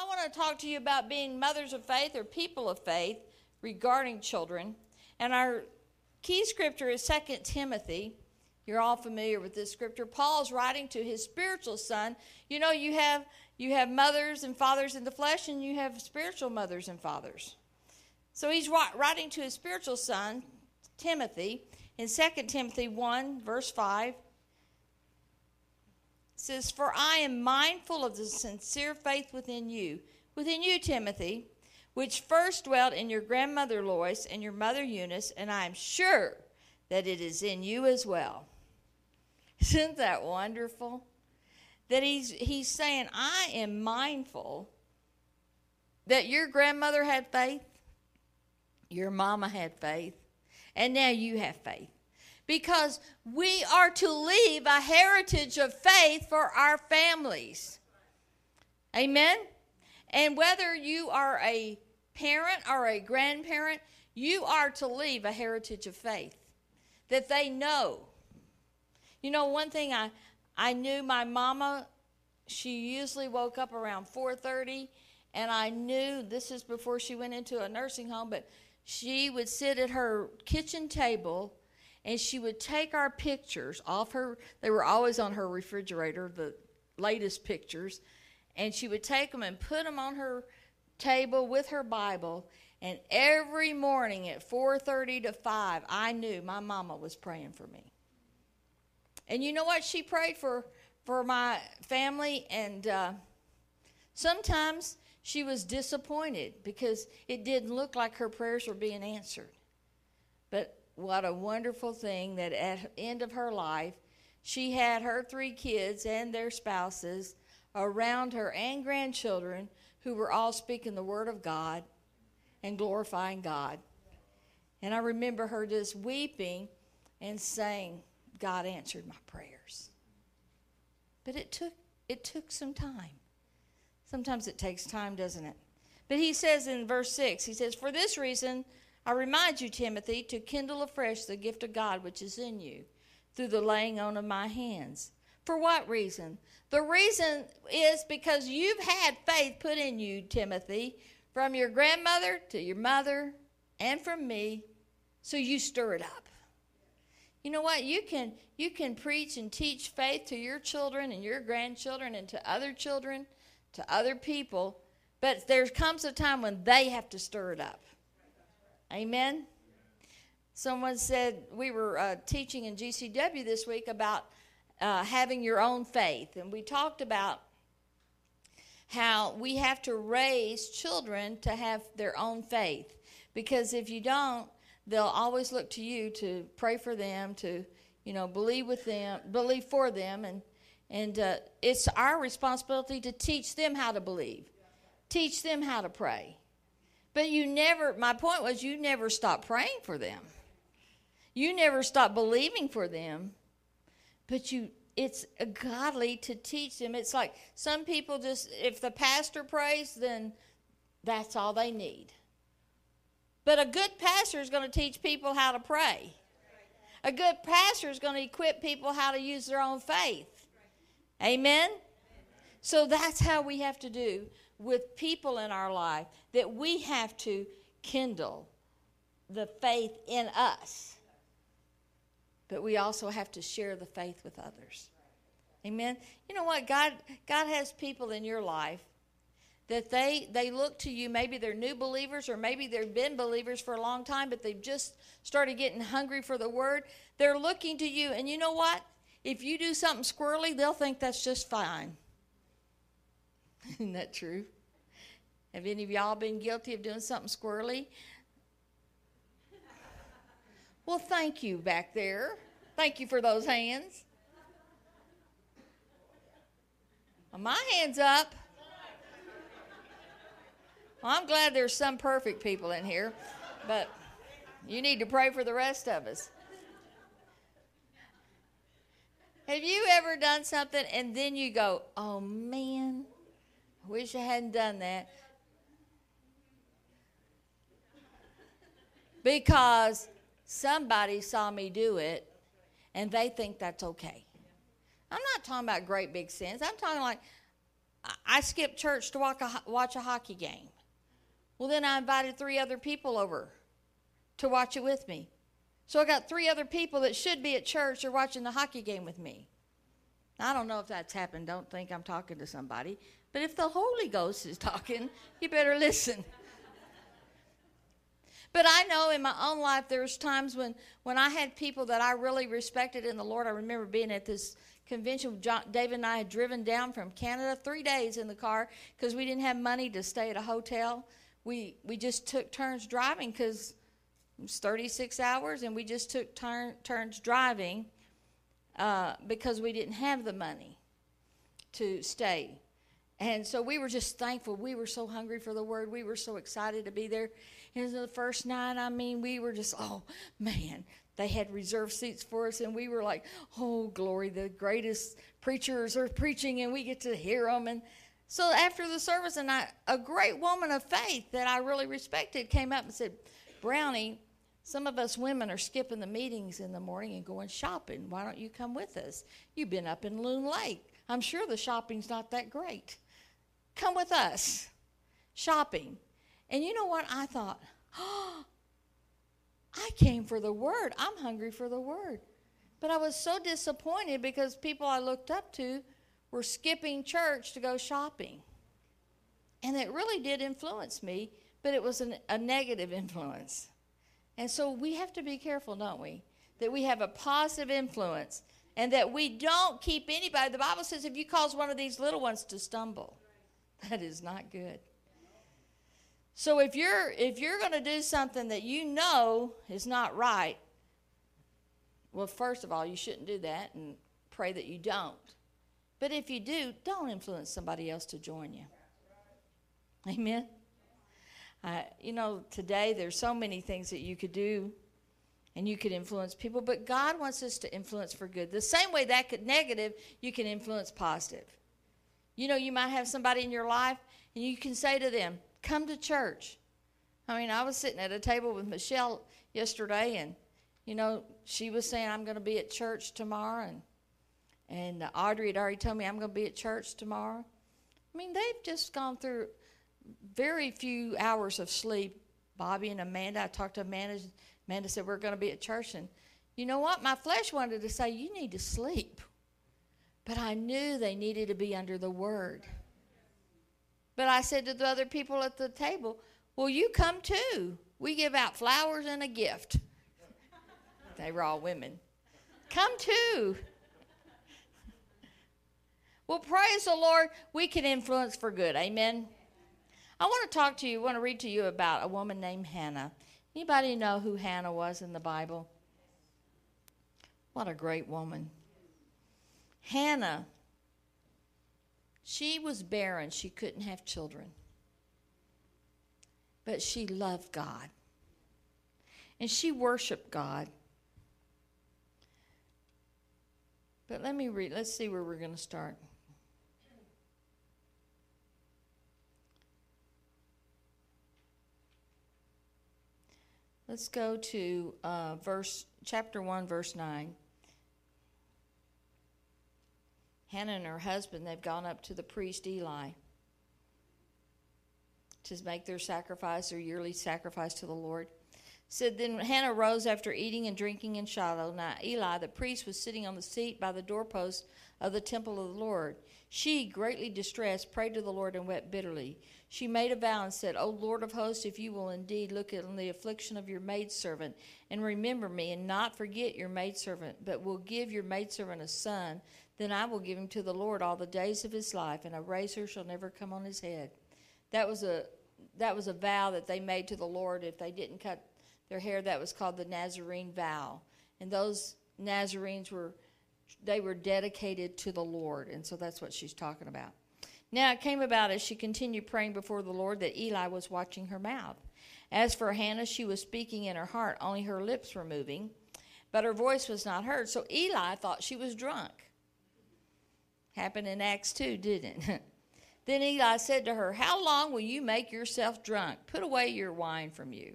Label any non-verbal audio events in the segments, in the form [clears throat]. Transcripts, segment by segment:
I want to talk to you about being mothers of faith or people of faith regarding children. And our key scripture is 2 Timothy. You're all familiar with this scripture. Paul's writing to his spiritual son. You know, you have you have mothers and fathers in the flesh and you have spiritual mothers and fathers. So he's writing to his spiritual son, Timothy, in 2 Timothy 1 verse 5 says, For I am mindful of the sincere faith within you, within you, Timothy, which first dwelt in your grandmother Lois and your mother Eunice, and I am sure that it is in you as well. [laughs] Isn't that wonderful? That he's, he's saying, I am mindful that your grandmother had faith, your mama had faith, and now you have faith because we are to leave a heritage of faith for our families. Amen? And whether you are a parent or a grandparent, you are to leave a heritage of faith that they know. You know, one thing I I knew my mama she usually woke up around 4:30 and I knew this is before she went into a nursing home but she would sit at her kitchen table and she would take our pictures off her they were always on her refrigerator the latest pictures and she would take them and put them on her table with her bible and every morning at 4:30 to 5 I knew my mama was praying for me. And you know what? She prayed for for my family and uh, sometimes she was disappointed because it didn't look like her prayers were being answered what a wonderful thing that at end of her life, she had her three kids and their spouses around her and grandchildren who were all speaking the word of God and glorifying God. And I remember her just weeping and saying, God answered my prayers. But it took it took some time. Sometimes it takes time, doesn't it? But he says in verse 6, he says, For this reason I remind you, Timothy, to kindle afresh the gift of God which is in you through the laying on of my hands. For what reason? The reason is because you've had faith put in you, Timothy, from your grandmother to your mother and from me, so you stir it up. You know what? You can you can preach and teach faith to your children and your grandchildren and to other children, to other people, but there comes a time when they have to stir it up. Amen. Someone said we were uh, teaching in GCW this week about uh, having your own faith, and we talked about how we have to raise children to have their own faith because if you don't, they'll always look to you to pray for them, to you know believe with them, believe for them, and and uh, it's our responsibility to teach them how to believe, teach them how to pray. But you never, my point was, you never stop praying for them. You never stop believing for them. But you, it's godly to teach them. It's like some people just, if the pastor prays, then that's all they need. But a good pastor is going to teach people how to pray. A good pastor is going to equip people how to use their own faith. Amen? So that's how we have to do with people in our life that we have to kindle the faith in us. But we also have to share the faith with others. Amen. You know what? God God has people in your life that they they look to you maybe they're new believers or maybe they've been believers for a long time but they've just started getting hungry for the word they're looking to you and you know what if you do something squirrely they'll think that's just fine [laughs] Isn't that true? Have any of y'all been guilty of doing something squirrely? Well, thank you back there. Thank you for those hands. Well, my hand's up. Well, I'm glad there's some perfect people in here, but you need to pray for the rest of us. Have you ever done something and then you go, oh man, wish I hadn't done that? Because somebody saw me do it and they think that's okay. I'm not talking about great big sins. I'm talking like I skipped church to watch a, watch a hockey game. Well, then I invited three other people over to watch it with me. So I got three other people that should be at church are watching the hockey game with me. I don't know if that's happened. Don't think I'm talking to somebody. But if the Holy Ghost is talking, you better listen. But I know in my own life there's times when when I had people that I really respected in the Lord. I remember being at this convention. John, David and I had driven down from Canada three days in the car because we didn't have money to stay at a hotel. We we just took turns driving because it was 36 hours, and we just took turn, turns driving uh, because we didn't have the money to stay. And so we were just thankful. We were so hungry for the word. We were so excited to be there. And the first night, I mean, we were just, oh man, they had reserved seats for us, and we were like, oh, glory, the greatest preachers are preaching, and we get to hear them. And so after the service, and I, a great woman of faith that I really respected came up and said, Brownie, some of us women are skipping the meetings in the morning and going shopping. Why don't you come with us? You've been up in Loon Lake. I'm sure the shopping's not that great. Come with us shopping. And you know what? I thought, oh, [gasps] I came for the word. I'm hungry for the word. But I was so disappointed because people I looked up to were skipping church to go shopping. And it really did influence me, but it was an, a negative influence. And so we have to be careful, don't we? That we have a positive influence and that we don't keep anybody. The Bible says if you cause one of these little ones to stumble, [laughs] that is not good. So if you're if you're going to do something that you know is not right, well, first of all, you shouldn't do that and pray that you don't. But if you do, don't influence somebody else to join you. Amen. Uh, you know, today there's so many things that you could do and you could influence people, but God wants us to influence for good. The same way that could negative, you can influence positive. You know, you might have somebody in your life and you can say to them, Come to church. I mean, I was sitting at a table with Michelle yesterday, and you know, she was saying I'm going to be at church tomorrow, and and Audrey had already told me I'm going to be at church tomorrow. I mean, they've just gone through very few hours of sleep. Bobby and Amanda, I talked to Amanda. Amanda said we're going to be at church, and you know what? My flesh wanted to say you need to sleep. But I knew they needed to be under the word. But I said to the other people at the table, Well, you come too. We give out flowers and a gift. they were all women. Come too. well, praise the Lord, we can influence for good. Amen. I want to talk to you, I want to read to you about a woman named Hannah. Anybody know who Hannah was in the Bible? What a great woman. Hannah, she was barren. She couldn't have children. But she loved God. And she worshiped God. But let me read, let's see where we're going to start. Let's go to uh, verse chapter 1 verse 9. Hannah and her husband, they've gone up to the priest Eli to make their sacrifice, their yearly sacrifice to the Lord. Said then Hannah rose after eating and drinking in Shiloh. Now Eli, the priest, was sitting on the seat by the doorpost of the temple of the Lord. She, greatly distressed, prayed to the Lord and wept bitterly. She made a vow and said, O Lord of hosts, if you will indeed look at the affliction of your maidservant, and remember me, and not forget your maidservant, but will give your maidservant a son, then I will give him to the Lord all the days of his life, and a razor shall never come on his head. That was a that was a vow that they made to the Lord if they didn't cut their hair. That was called the Nazarene vow, and those Nazarenes were they were dedicated to the Lord, and so that's what she's talking about. Now it came about as she continued praying before the Lord that Eli was watching her mouth. As for Hannah, she was speaking in her heart, only her lips were moving, but her voice was not heard. So Eli thought she was drunk. Happened in Acts 2, didn't it? [laughs] then Eli said to her, How long will you make yourself drunk? Put away your wine from you.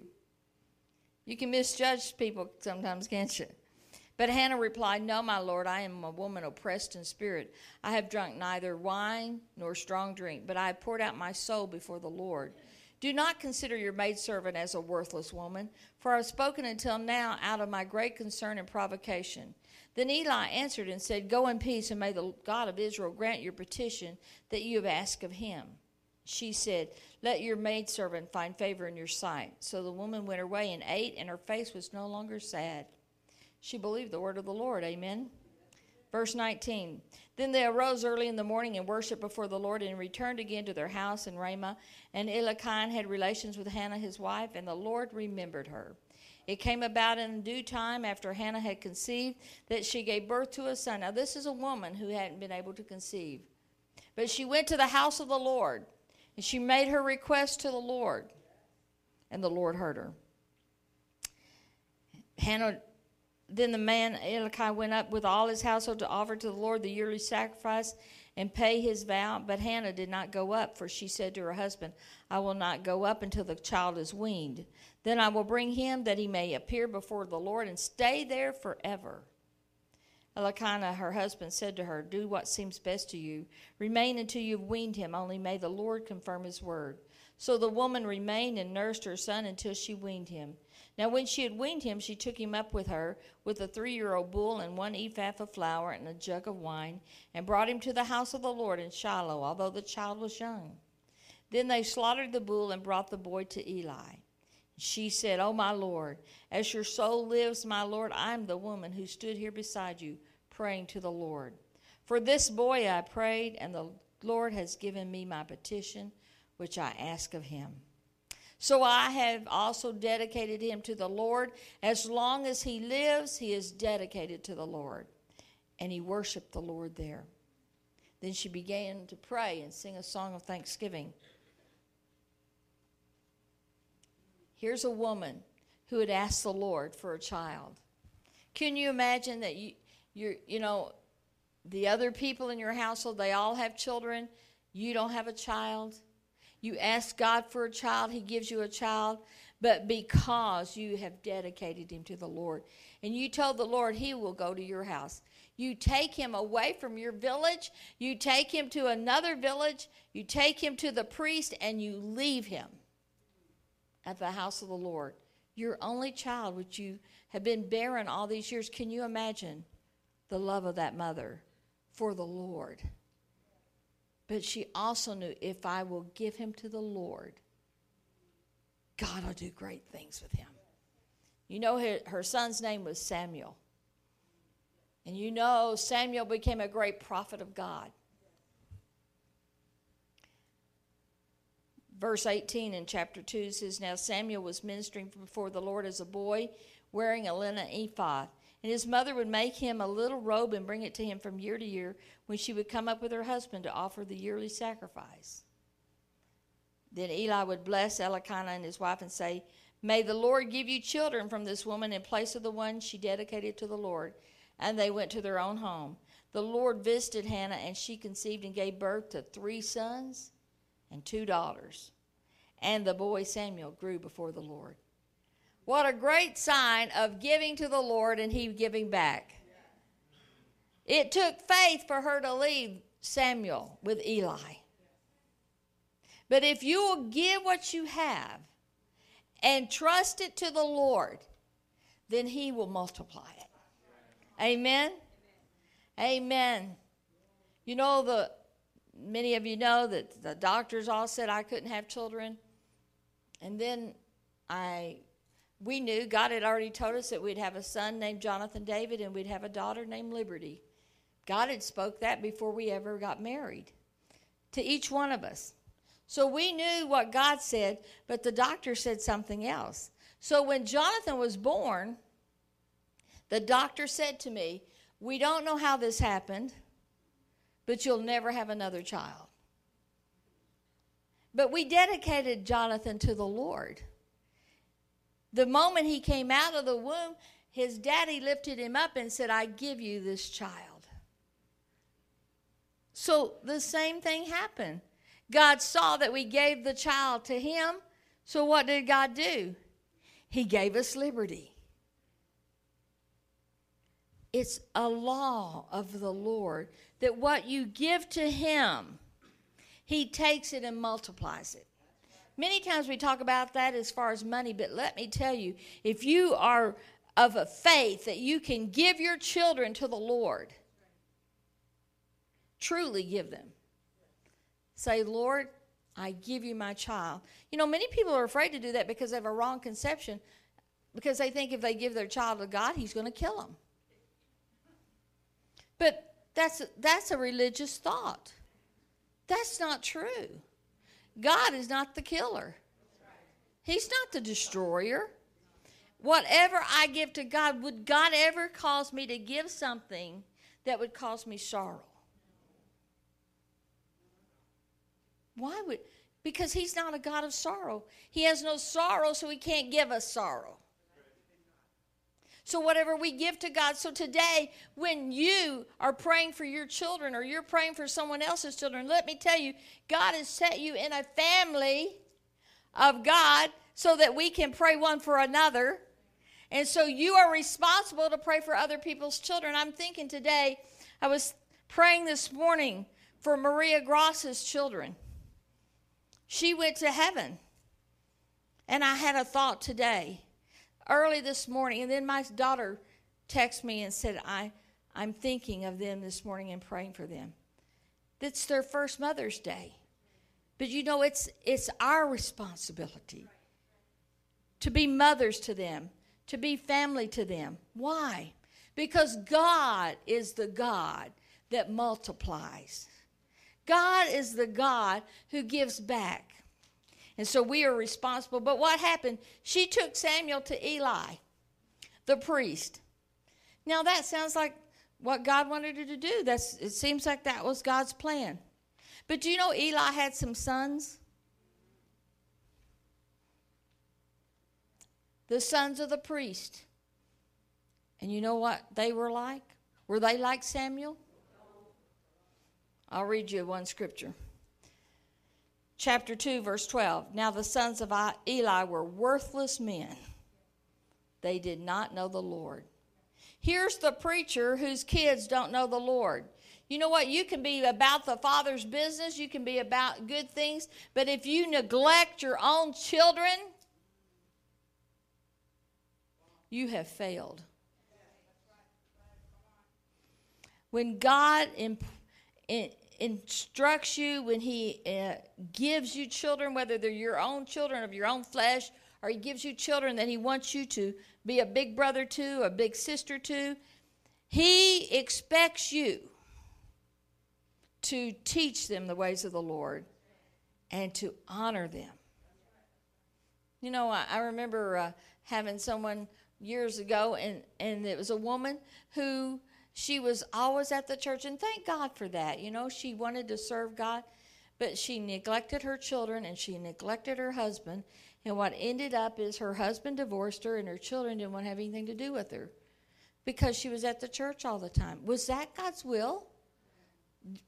You can misjudge people sometimes, can't you? But Hannah replied, No, my lord, I am a woman oppressed in spirit. I have drunk neither wine nor strong drink, but I have poured out my soul before the Lord. Do not consider your maidservant as a worthless woman, for I have spoken until now out of my great concern and provocation. Then Eli answered and said, Go in peace, and may the God of Israel grant your petition that you have asked of him. She said, Let your maidservant find favor in your sight. So the woman went her way and ate, and her face was no longer sad. She believed the word of the Lord. Amen. Verse 19 Then they arose early in the morning and worshipped before the Lord and returned again to their house in Ramah. And Elkanah had relations with Hannah his wife, and the Lord remembered her. It came about in due time after Hannah had conceived that she gave birth to a son. Now, this is a woman who hadn't been able to conceive. But she went to the house of the Lord, and she made her request to the Lord, and the Lord heard her. Hannah then the man Elkanah went up with all his household to offer to the Lord the yearly sacrifice and pay his vow. But Hannah did not go up, for she said to her husband, I will not go up until the child is weaned. Then I will bring him that he may appear before the Lord and stay there forever. Elkanah, her husband, said to her, Do what seems best to you. Remain until you have weaned him, only may the Lord confirm his word. So the woman remained and nursed her son until she weaned him. Now, when she had weaned him, she took him up with her with a three year old bull and one ephah of flour and a jug of wine, and brought him to the house of the Lord in Shiloh, although the child was young. Then they slaughtered the bull and brought the boy to Eli. She said, Oh, my Lord, as your soul lives, my Lord, I am the woman who stood here beside you, praying to the Lord. For this boy I prayed, and the Lord has given me my petition, which I ask of him. So I have also dedicated him to the Lord. As long as he lives, he is dedicated to the Lord. And he worshiped the Lord there. Then she began to pray and sing a song of thanksgiving. Here's a woman who had asked the Lord for a child. Can you imagine that you you you know the other people in your household they all have children, you don't have a child? You ask God for a child, He gives you a child, but because you have dedicated him to the Lord and you told the Lord He will go to your house. You take him away from your village, you take him to another village, you take him to the priest, and you leave him at the house of the Lord. Your only child, which you have been barren all these years. Can you imagine the love of that mother for the Lord? But she also knew if I will give him to the Lord, God will do great things with him. You know, her, her son's name was Samuel. And you know, Samuel became a great prophet of God. Verse 18 in chapter 2 says, Now Samuel was ministering before the Lord as a boy, wearing a linen ephod. And his mother would make him a little robe and bring it to him from year to year when she would come up with her husband to offer the yearly sacrifice. Then Eli would bless Elkanah and his wife and say, May the Lord give you children from this woman in place of the one she dedicated to the Lord. And they went to their own home. The Lord visited Hannah, and she conceived and gave birth to three sons and two daughters. And the boy Samuel grew before the Lord. What a great sign of giving to the Lord and He giving back. It took faith for her to leave Samuel with Eli. But if you will give what you have and trust it to the Lord, then He will multiply it. Amen. Amen. You know the many of you know that the doctors all said I couldn't have children. And then I we knew God had already told us that we'd have a son named Jonathan David and we'd have a daughter named Liberty. God had spoke that before we ever got married to each one of us. So we knew what God said, but the doctor said something else. So when Jonathan was born, the doctor said to me, "We don't know how this happened, but you'll never have another child." But we dedicated Jonathan to the Lord. The moment he came out of the womb, his daddy lifted him up and said, I give you this child. So the same thing happened. God saw that we gave the child to him. So what did God do? He gave us liberty. it's a law of the Lord that what you give to Him, He takes it and multiplies it. Many times we talk about that as far as money, but let me tell you, if you are of a faith that you can give your children to the Lord, truly give them. Say, Lord, I give you my child. You know, many people are afraid to do that because they have a wrong conception, because they think if they give their child to God, He's going to kill them. But that's that's a religious thought. That's not true. God is not the killer. He's not the destroyer. Whatever I give to God, would God ever cause me to give something that would cause me sorrow? Why would? Because He's not a God of sorrow. He has no sorrow, so He can't give us sorrow. So, whatever we give to God. So, today, when you are praying for your children or you're praying for someone else's children, let me tell you, God has set you in a family of God so that we can pray one for another. And so, you are responsible to pray for other people's children. I'm thinking today, I was praying this morning for Maria Gross's children. She went to heaven. And I had a thought today early this morning. And then my daughter texted me and said, I, I'm thinking of them this morning and praying for them. That's their first Mother's Day. But you know, it's, it's our responsibility to be mothers to them, to be family to them. Why? Because God is the God that multiplies. God is the God who gives back. And so we are responsible. But what happened? She took Samuel to Eli, the priest. Now that sounds like what God wanted her to do. That's it seems like that was God's plan. But do you know Eli had some sons? The sons of the priest. And you know what they were like? Were they like Samuel? I'll read you one scripture chapter 2, verse 12. Now the sons of Eli were worthless men, they did not know the Lord. Here's the preacher whose kids don't know the Lord. You know what? You can be about the Father's business, you can be about good things, but if you neglect your own children, you have failed. When God instructs you, when He uh, gives you children, whether they're your own children of your own flesh, or He gives you children that He wants you to be a big brother to, a big sister to, He expects you to teach them the ways of the Lord and to honor them. You know, I, I remember uh, having someone years ago, and, and it was a woman who she was always at the church, and thank God for that. You know, she wanted to serve God, but she neglected her children and she neglected her husband. And what ended up is her husband divorced her, and her children didn't want to have anything to do with her because she was at the church all the time. Was that God's will?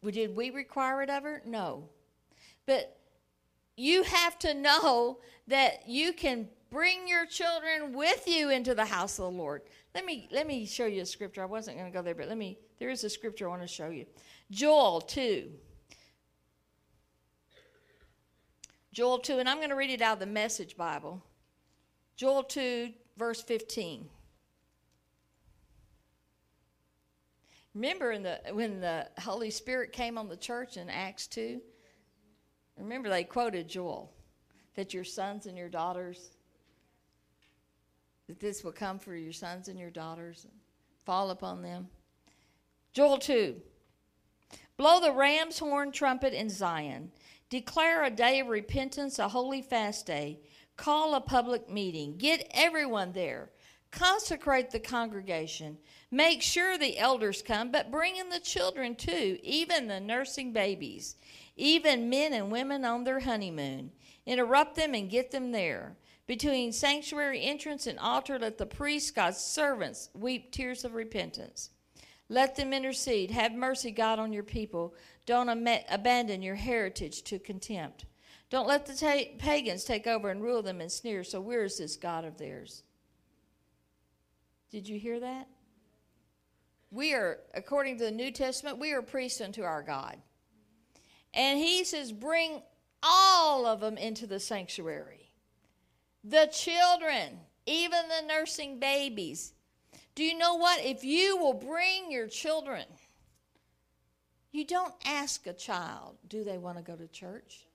Did we require it of her? No. But you have to know that you can bring your children with you into the house of the Lord. Let me let me show you a scripture. I wasn't going to go there, but let me. There is a scripture I want to show you. Joel two. Joel 2, and I'm going to read it out of the Message Bible. Joel 2, verse 15. Remember in the, when the Holy Spirit came on the church in Acts 2? Remember, they quoted Joel that your sons and your daughters that this will come for your sons and your daughters and fall upon them. Joel 2. Blow the ram's horn trumpet in Zion. Declare a day of repentance, a holy fast day. Call a public meeting. Get everyone there. Consecrate the congregation. Make sure the elders come, but bring in the children too, even the nursing babies, even men and women on their honeymoon. Interrupt them and get them there. Between sanctuary entrance and altar, let the priests, God's servants, weep tears of repentance. Let them intercede. Have mercy, God, on your people. Don't am- abandon your heritage to contempt. Don't let the ta- pagans take over and rule them and sneer. So, where is this God of theirs? Did you hear that? we are, according to the New Testament, we are priests unto our God. And he says, bring all of them into the sanctuary. The children, even the nursing babies. Do you know what? If you will bring your children, you don't ask a child, do they want to go to church?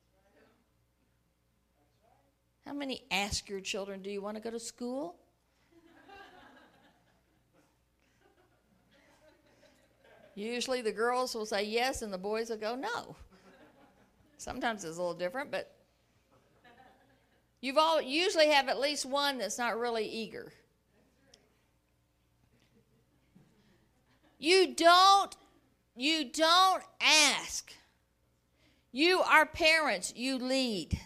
How many ask your children, do you want to go to school? Usually the girls will say yes and the boys will go no. Sometimes it's a little different, but you've all usually have at least one that's not really eager. You don't you don't ask. You are parents, you lead.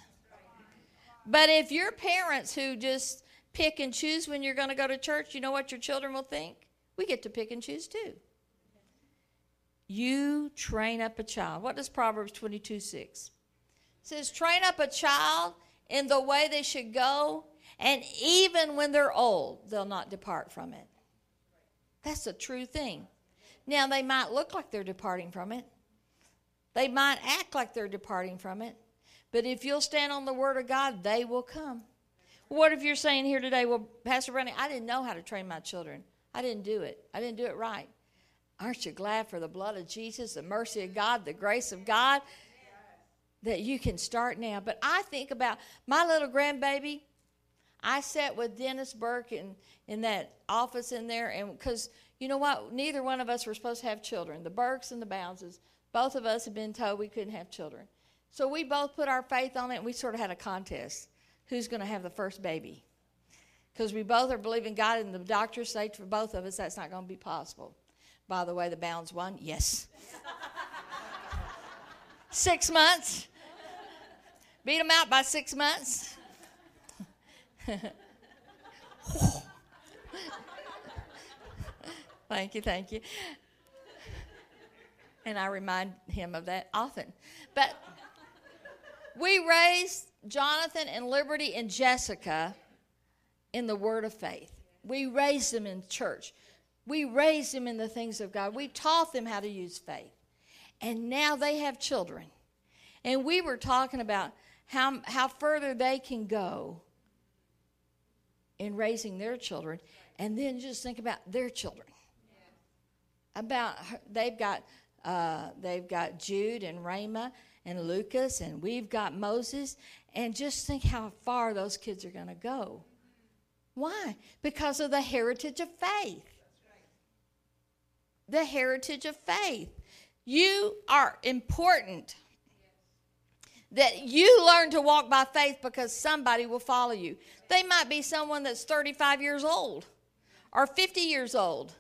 But if you're parents who just pick and choose when you're going to go to church, you know what your children will think? We get to pick and choose too. You train up a child. What does Proverbs 22 6? It says, train up a child in the way they should go, and even when they're old, they'll not depart from it. That's a true thing. Now, they might look like they're departing from it, they might act like they're departing from it, but if you'll stand on the Word of God, they will come. What if you're saying here today, well, Pastor Brandon, I didn't know how to train my children. I didn't do it. I didn't do it right. Aren't you glad for the blood of Jesus, the mercy of God, the grace of God that you can start now? But I think about my little grandbaby. I sat with Dennis Burke in, in that office in there, and because you know what? Neither one of us were supposed to have children. The Burkes and the Bounces, both of us had been told we couldn't have children. So we both put our faith on it, and we sort of had a contest who's going to have the first baby. Because we both are believing God, and the doctors say for both of us that's not going to be possible. By the way, the Bounds won. Yes. [laughs] six months. Beat them out by six months. [laughs] thank you, thank you. And I remind him of that often. But we raised Jonathan and Liberty and Jessica in the word of faith. We raised them in church. We raised them in the things of God. We taught them how to use faith. And now they have children. And we were talking about how, how further they can go in raising their children. And then just think about their children. About they've got uh, they've got Jude and Rama and Lucas, and we've got Moses. And just think how far those kids are going to go. Why? Because of the heritage of faith the heritage of faith. You are important. That you learn to walk by faith because somebody will follow you. They might be someone that's 35 years old or 50 years old.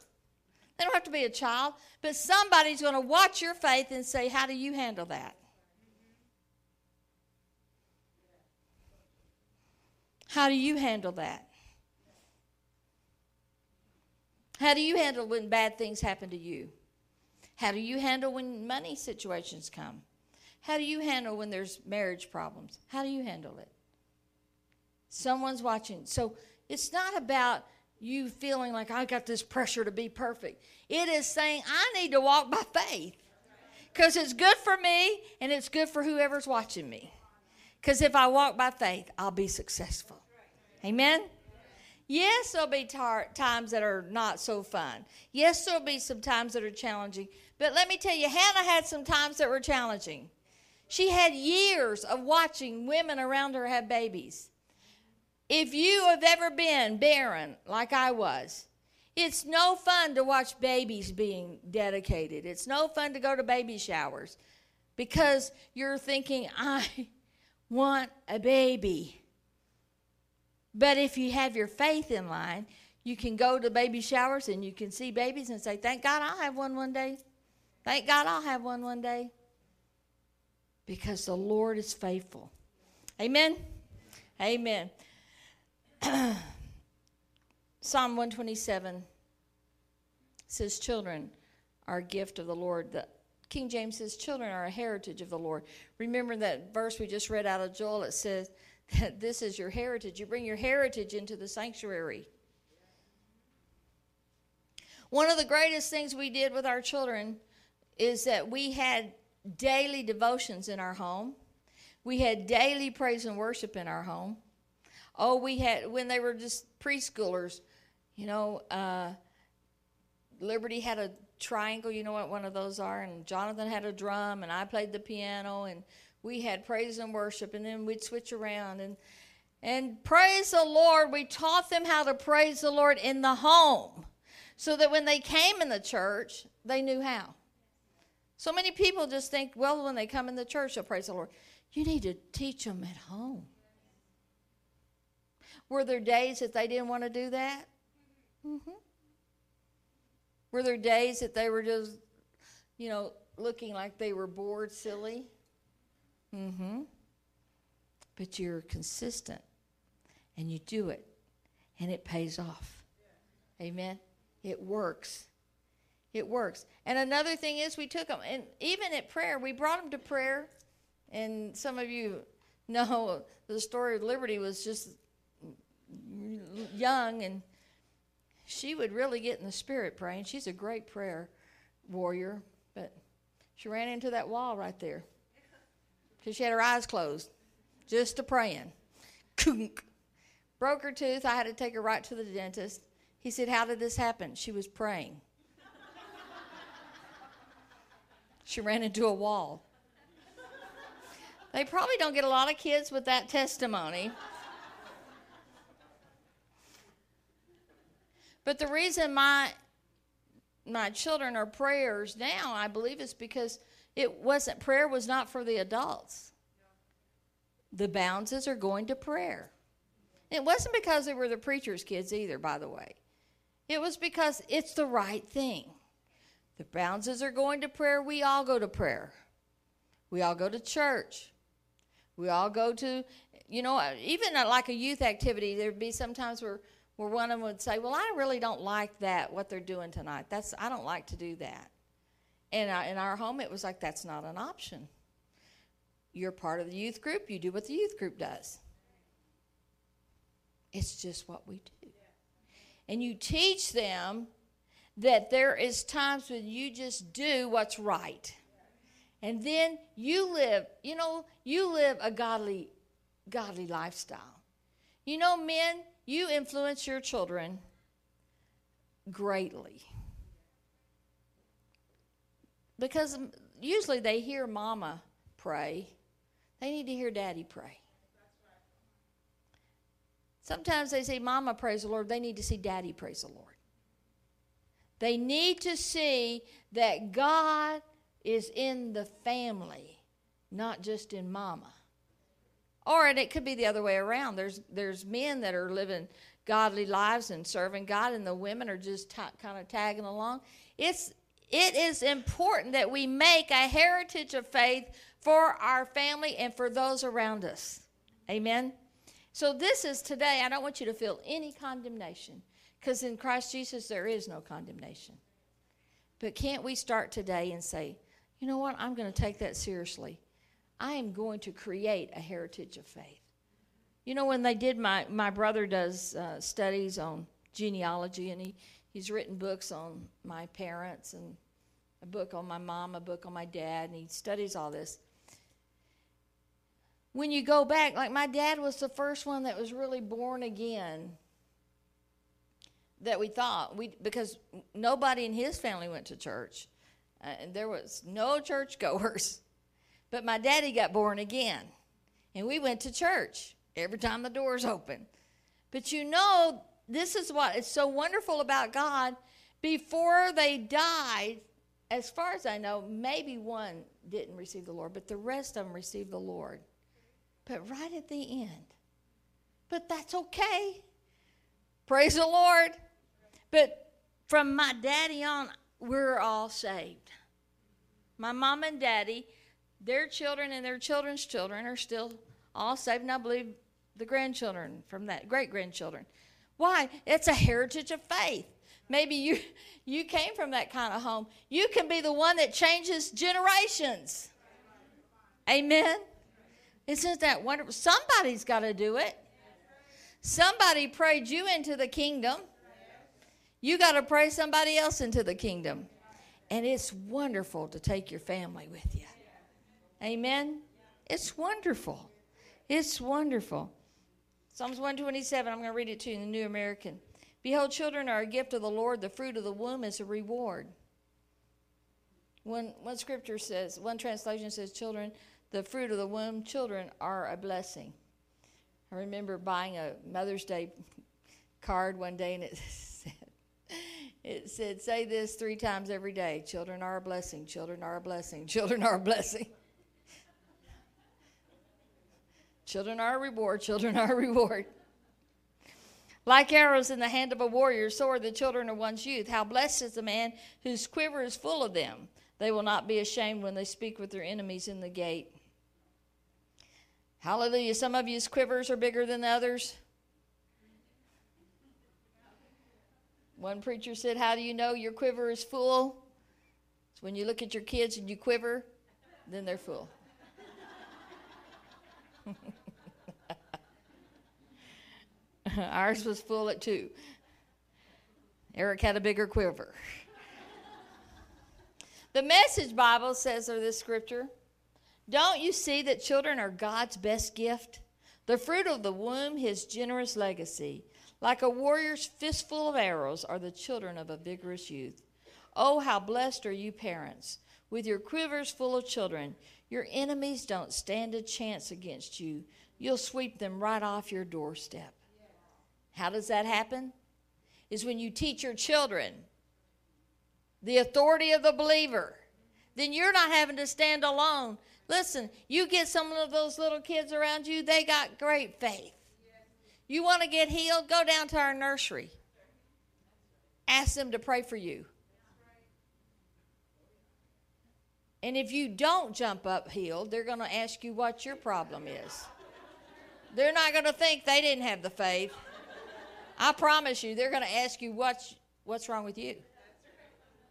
They don't have to be a child, but somebody's going to watch your faith and say, How do you handle that? How do you handle that? How do you handle when bad things happen to you? How do you handle when money situations come? How do you handle when there's marriage problems? How do you handle it? Someone's watching. So it's not about you feeling like I got this pressure to be perfect. It is saying I need to walk by faith because it's good for me and it's good for whoever's watching me. Because if I walk by faith, I'll be successful. Amen? Yes, there'll be tar- times that are not so fun. Yes, there'll be some times that are challenging. But let me tell you, Hannah had some times that were challenging. She had years of watching women around her have babies. If you have ever been barren, like I was, it's no fun to watch babies being dedicated. It's no fun to go to baby showers because you're thinking, [laughs] I want a baby. But if you have your faith in line, you can go to baby showers and you can see babies and say, Thank God I'll have one one day. Thank God I'll have one one day. Because the Lord is faithful. Amen? Amen. [clears throat] Psalm 127 says, Children are a gift of the Lord. The King James says, Children are a heritage of the Lord. Remember that verse we just read out of Joel? It says, that [laughs] this is your heritage. You bring your heritage into the sanctuary. One of the greatest things we did with our children is that we had daily devotions in our home. We had daily praise and worship in our home. Oh, we had, when they were just preschoolers, you know, uh, Liberty had a triangle, you know what one of those are, and Jonathan had a drum, and I played the piano, and we had praise and worship, and then we'd switch around and and praise the Lord. We taught them how to praise the Lord in the home, so that when they came in the church, they knew how. So many people just think, well, when they come in the church, they'll praise the Lord. You need to teach them at home. Were there days that they didn't want to do that? Mm-hmm. Were there days that they were just, you know, looking like they were bored, silly? Mm-hmm. But you're consistent and you do it and it pays off. Amen. It works. It works. And another thing is we took them and even at prayer, we brought them to prayer and some of you know [laughs] the story of Liberty was just young and she would really get in the spirit praying. She's a great prayer warrior, but she ran into that wall right there because she had her eyes closed just to praying. Broke her tooth. I had to take her right to the dentist. He said, How did this happen? She was praying. She ran into a wall. They probably don't get a lot of kids with that testimony. But the reason my my children are prayers now, I believe, is because it wasn't prayer was not for the adults. The Bounces are going to prayer. It wasn't because they were the preacher's kids either, by the way. It was because it's the right thing. The Bounces are going to prayer. We all go to prayer. We all go to church. We all go to, you know, even like a youth activity, there'd be sometimes where where one of them would say, "Well, I really don't like that what they're doing tonight. That's I don't like to do that." And uh, in our home, it was like that's not an option. You're part of the youth group. You do what the youth group does. It's just what we do. And you teach them that there is times when you just do what's right. And then you live, you know, you live a godly godly lifestyle. You know, men, you influence your children greatly. Because usually they hear mama pray, they need to hear daddy pray. Sometimes they say, Mama praise the Lord. They need to see Daddy praise the Lord. They need to see that God is in the family, not just in Mama. Or and it could be the other way around. There's there's men that are living godly lives and serving God, and the women are just t- kind of tagging along. It's it is important that we make a heritage of faith for our family and for those around us. Amen. So this is today. I don't want you to feel any condemnation because in Christ Jesus there is no condemnation. But can't we start today and say, you know what? I'm going to take that seriously. I am going to create a heritage of faith. You know, when they did my, my brother does uh, studies on genealogy, and he, he's written books on my parents, and a book on my mom, a book on my dad, and he studies all this. When you go back, like my dad was the first one that was really born again that we thought we because nobody in his family went to church uh, and there was no churchgoers. [laughs] but my daddy got born again, and we went to church every time the doors open. But you know, this is what is so wonderful about God. Before they died, as far as I know, maybe one didn't receive the Lord, but the rest of them received the Lord. But right at the end. But that's okay. Praise the Lord. But from my daddy on, we're all saved. My mom and daddy their children and their children's children are still all saved, and I believe the grandchildren from that, great grandchildren. Why? It's a heritage of faith. Maybe you you came from that kind of home. You can be the one that changes generations. Amen. Isn't that wonderful? Somebody's got to do it. Somebody prayed you into the kingdom. You got to pray somebody else into the kingdom. And it's wonderful to take your family with you. Amen. It's wonderful. It's wonderful. Psalms 127, I'm going to read it to you in the New American. Behold, children are a gift of the Lord, the fruit of the womb is a reward. One, one scripture says, one translation says, children, the fruit of the womb, children are a blessing. I remember buying a Mother's Day [laughs] card one day and it [laughs] it said, say this three times every day children are a blessing, children are a blessing, [laughs] children are a blessing. children are a reward, children are a reward. Like arrows in the hand of a warrior, so are the children of one's youth. How blessed is the man whose quiver is full of them. They will not be ashamed when they speak with their enemies in the gate. Hallelujah. Some of you's quivers are bigger than the others. One preacher said, How do you know your quiver is full? It's when you look at your kids and you quiver, then they're full. [laughs] Ours was full at two. Eric had a bigger quiver. the Message Bible says of this scripture Don't you see that children are God's best gift? The fruit of the womb, his generous legacy. Like a warrior's fistful of arrows are the children of a vigorous youth. Oh, how blessed are you, parents, with your quivers full of children. Your enemies don't stand a chance against you. You'll sweep them right off your doorstep. How does that happen? Is when you teach your children the authority of the believer. Then you're not having to stand alone. Listen, you get some of those little kids around you, they got great faith. You want to get healed? Go down to our nursery. Ask them to pray for you. And if you don't jump up healed, they're going to ask you what your problem is. They're not going to think they didn't have the faith. I promise you, they're going to ask you what's, what's wrong with you.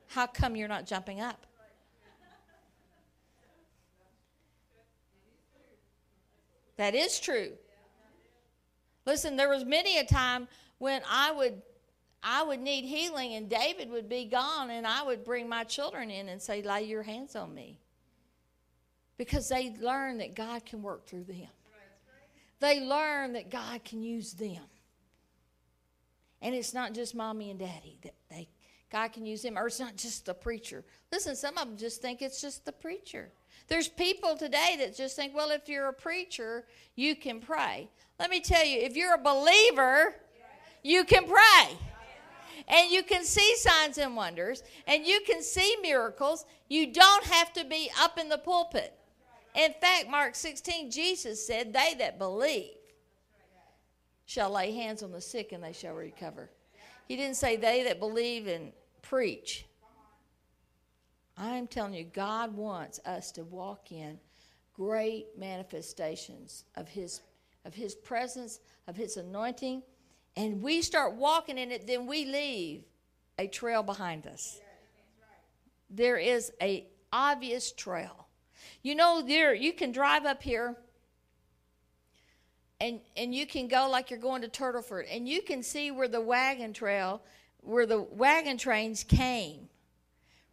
How come you're not jumping up? That is true. Listen, there was many a time when I would I would need healing and David would be gone and I would bring my children in and say, Lay your hands on me. Because they learn that God can work through them. They learn that God can use them. And it's not just mommy and daddy that they God can use them, or it's not just the preacher. Listen, some of them just think it's just the preacher. There's people today that just think, well, if you're a preacher, you can pray. Let me tell you, if you're a believer, you can pray. And you can see signs and wonders, and you can see miracles. You don't have to be up in the pulpit. In fact, Mark 16, Jesus said, They that believe shall lay hands on the sick and they shall recover. He didn't say they that believe and preach. I'm telling you, God wants us to walk in great manifestations of His of His presence, of His anointing, and we start walking in it, then we leave a trail behind us. There is a obvious trail. You know, there you can drive up here and and you can go like you're going to Turtleford, and you can see where the wagon trail, where the wagon trains came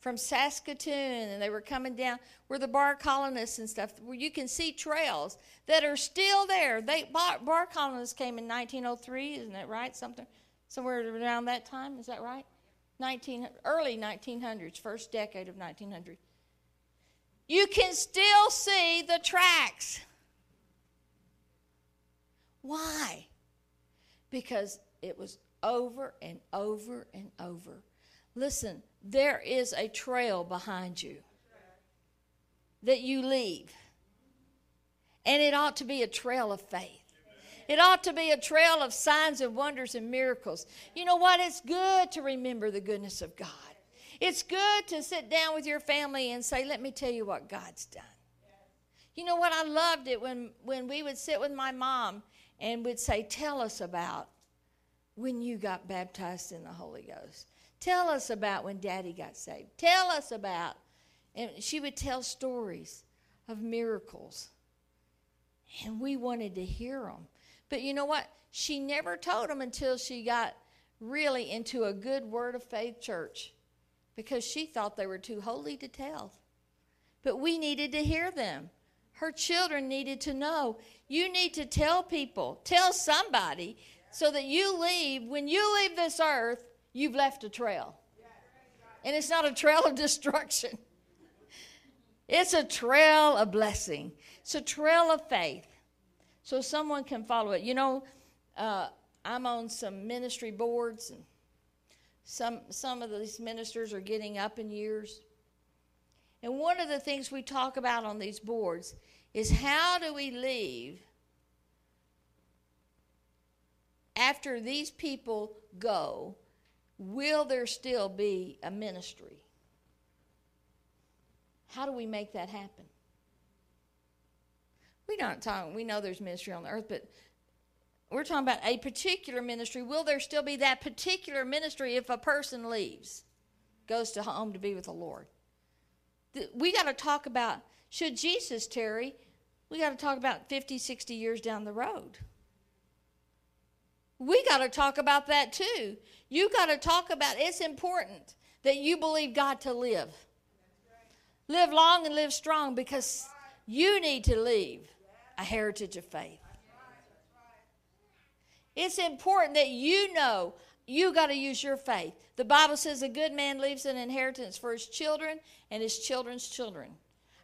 from Saskatoon, and they were coming down where the Barr colonists and stuff. Where you can see trails that are still there. They Barr, Barr colonists came in 1903, isn't that right? Something somewhere around that time, is that right? 19 early 1900s, first decade of 1900. You can still see the tracks why? Because it was over and over and over. Listen, there is a trail behind you that you leave. And it ought to be a trail of faith. It ought to be a trail of signs and wonders and miracles. You know what? It's good to remember the goodness of God. It's good to sit down with your family and say, Let me tell you what God's done. You know what? I loved it when, when we would sit with my mom and would say, Tell us about when you got baptized in the Holy Ghost. Tell us about when daddy got saved. Tell us about. And she would tell stories of miracles. And we wanted to hear them. But you know what? She never told them until she got really into a good word of faith church because she thought they were too holy to tell. But we needed to hear them. Her children needed to know. You need to tell people, tell somebody, so that you leave. When you leave this earth, you've left a trail. And it's not a trail of destruction, it's a trail of blessing, it's a trail of faith. So someone can follow it. You know, uh, I'm on some ministry boards, and some, some of these ministers are getting up in years. And one of the things we talk about on these boards is how do we leave after these people go? Will there still be a ministry? How do we make that happen? We don't talk. We know there's ministry on the earth, but we're talking about a particular ministry. Will there still be that particular ministry if a person leaves, goes to home to be with the Lord? we got to talk about should Jesus tarry, we got to talk about 50, 60 years down the road. We got to talk about that too. You got to talk about it's important that you believe God to live. Live long and live strong because you need to leave a heritage of faith. It's important that you know you got to use your faith. The Bible says a good man leaves an inheritance for his children and his children's children.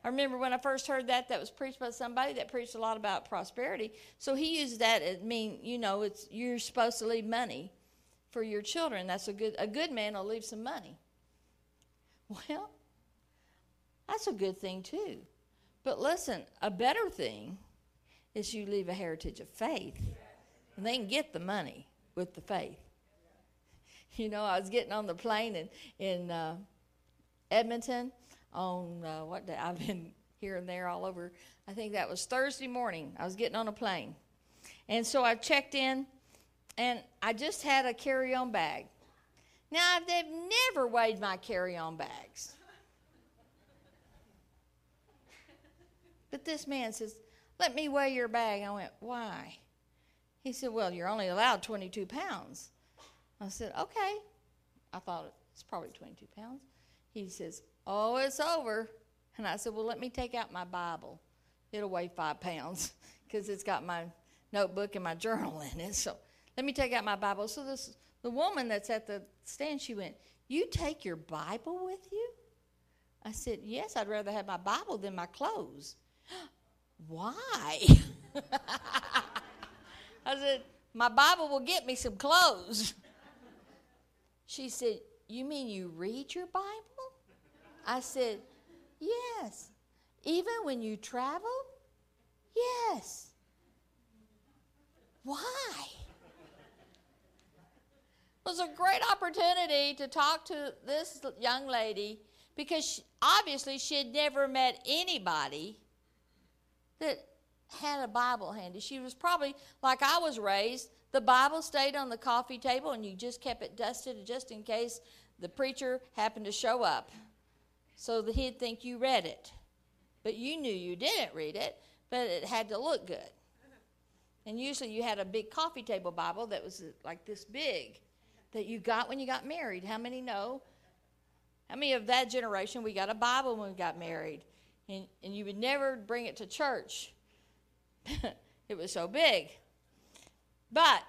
I remember when I first heard that, that was preached by somebody that preached a lot about prosperity. So he used that as mean, you know, it's you're supposed to leave money for your children. That's a good a good man will leave some money. Well, that's a good thing too. But listen, a better thing is you leave a heritage of faith. And they can get the money with the faith. You know, I was getting on the plane in, in uh, Edmonton on uh, what day? I've been here and there all over. I think that was Thursday morning. I was getting on a plane. And so I checked in and I just had a carry on bag. Now, they've never weighed my carry on bags. But this man says, Let me weigh your bag. I went, Why? He said, Well, you're only allowed 22 pounds. I said, Okay. I thought it's probably 22 pounds. He says, Oh, it's over. And I said, Well, let me take out my Bible. It'll weigh five pounds [laughs] because it's got my notebook and my journal in it. So let me take out my Bible. So this the woman that's at the stand, she went, You take your Bible with you? I said, Yes, I'd rather have my Bible than my clothes. [gasps] Why? [laughs] I said, My Bible will get me some clothes. [laughs] She said, You mean you read your Bible? I said, Yes. Even when you travel? Yes. Why? It was a great opportunity to talk to this young lady because she, obviously she had never met anybody that had a Bible handy. She was probably like I was raised. The Bible stayed on the coffee table and you just kept it dusted just in case the preacher happened to show up so that he'd think you read it. But you knew you didn't read it, but it had to look good. And usually you had a big coffee table Bible that was uh, like this big that you got when you got married. How many know? How many of that generation we got a Bible when we got married? And, and you would never bring it to church. [laughs] it was so big. But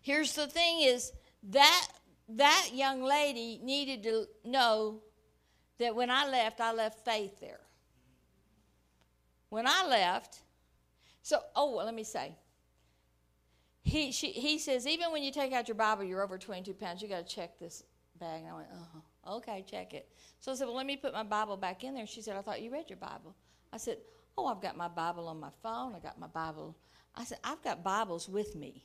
here's the thing is that that young lady needed to know that when I left, I left faith there. When I left, so, oh, well, let me say, he, she, he says, even when you take out your Bible, you're over 22 pounds, you got to check this bag. And I went, oh, okay, check it. So I said, well, let me put my Bible back in there. She said, I thought you read your Bible. I said, oh, I've got my Bible on my phone. I got my Bible. I said, I've got Bibles with me.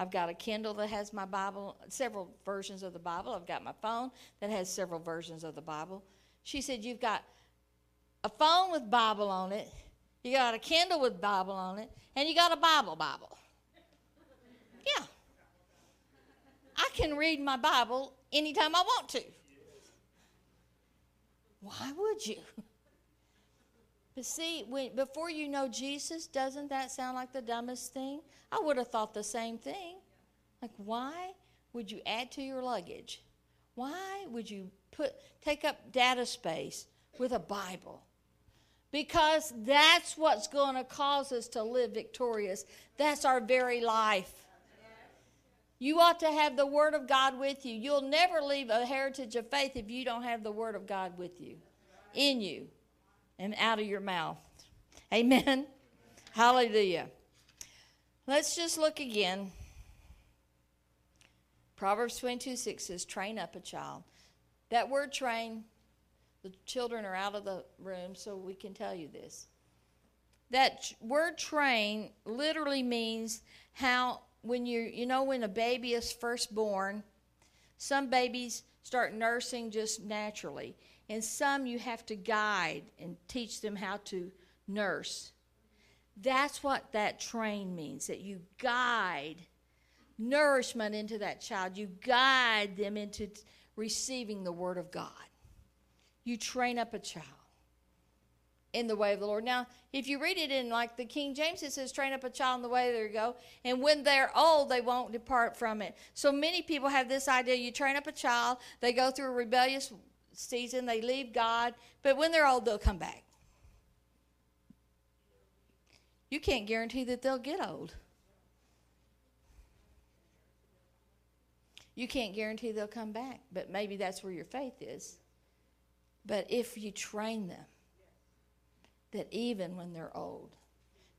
I've got a Kindle that has my Bible, several versions of the Bible. I've got my phone that has several versions of the Bible. She said, You've got a phone with Bible on it, you got a Kindle with Bible on it, and you got a Bible Bible. Yeah. I can read my Bible anytime I want to. Why would you? But see, when, before you know Jesus, doesn't that sound like the dumbest thing? I would have thought the same thing. Like, why would you add to your luggage? Why would you put take up data space with a Bible? Because that's what's going to cause us to live victorious. That's our very life. You ought to have the Word of God with you. You'll never leave a heritage of faith if you don't have the Word of God with you, in you, and out of your mouth. Amen. Hallelujah. Let's just look again. Proverbs 22 6 says, Train up a child. That word train, the children are out of the room, so we can tell you this. That word train literally means how, when you you know, when a baby is first born, some babies start nursing just naturally, and some you have to guide and teach them how to nurse. That's what that train means that you guide nourishment into that child, you guide them into t- receiving the Word of God. You train up a child in the way of the Lord. Now, if you read it in like the King James, it says, train up a child in the way they go, and when they're old, they won't depart from it. So many people have this idea you train up a child, they go through a rebellious season, they leave God, but when they're old, they'll come back. You can't guarantee that they'll get old. You can't guarantee they'll come back, but maybe that's where your faith is. But if you train them, that even when they're old.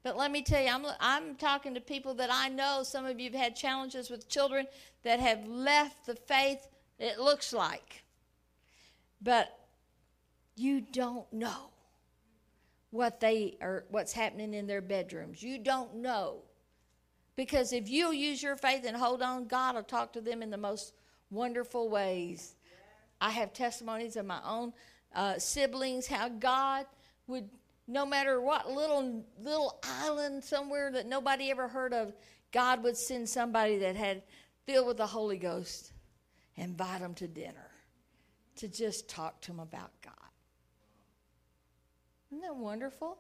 But let me tell you, I'm, I'm talking to people that I know. Some of you have had challenges with children that have left the faith, it looks like. But you don't know what they are what's happening in their bedrooms. You don't know. Because if you'll use your faith and hold on, God will talk to them in the most wonderful ways. I have testimonies of my own uh, siblings, how God would, no matter what little little island somewhere that nobody ever heard of, God would send somebody that had filled with the Holy Ghost, and invite them to dinner, to just talk to them about God. Isn't that wonderful?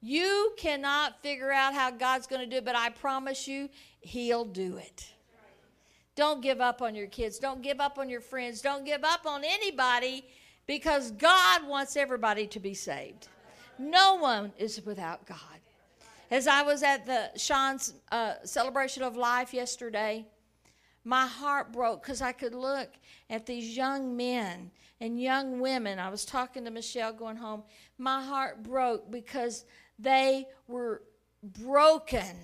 You cannot figure out how God's going to do it, but I promise you, He'll do it. Don't give up on your kids. Don't give up on your friends. Don't give up on anybody because God wants everybody to be saved. No one is without God. As I was at the Sean's uh, celebration of life yesterday, my heart broke because I could look at these young men and young women. I was talking to Michelle going home. My heart broke because they were broken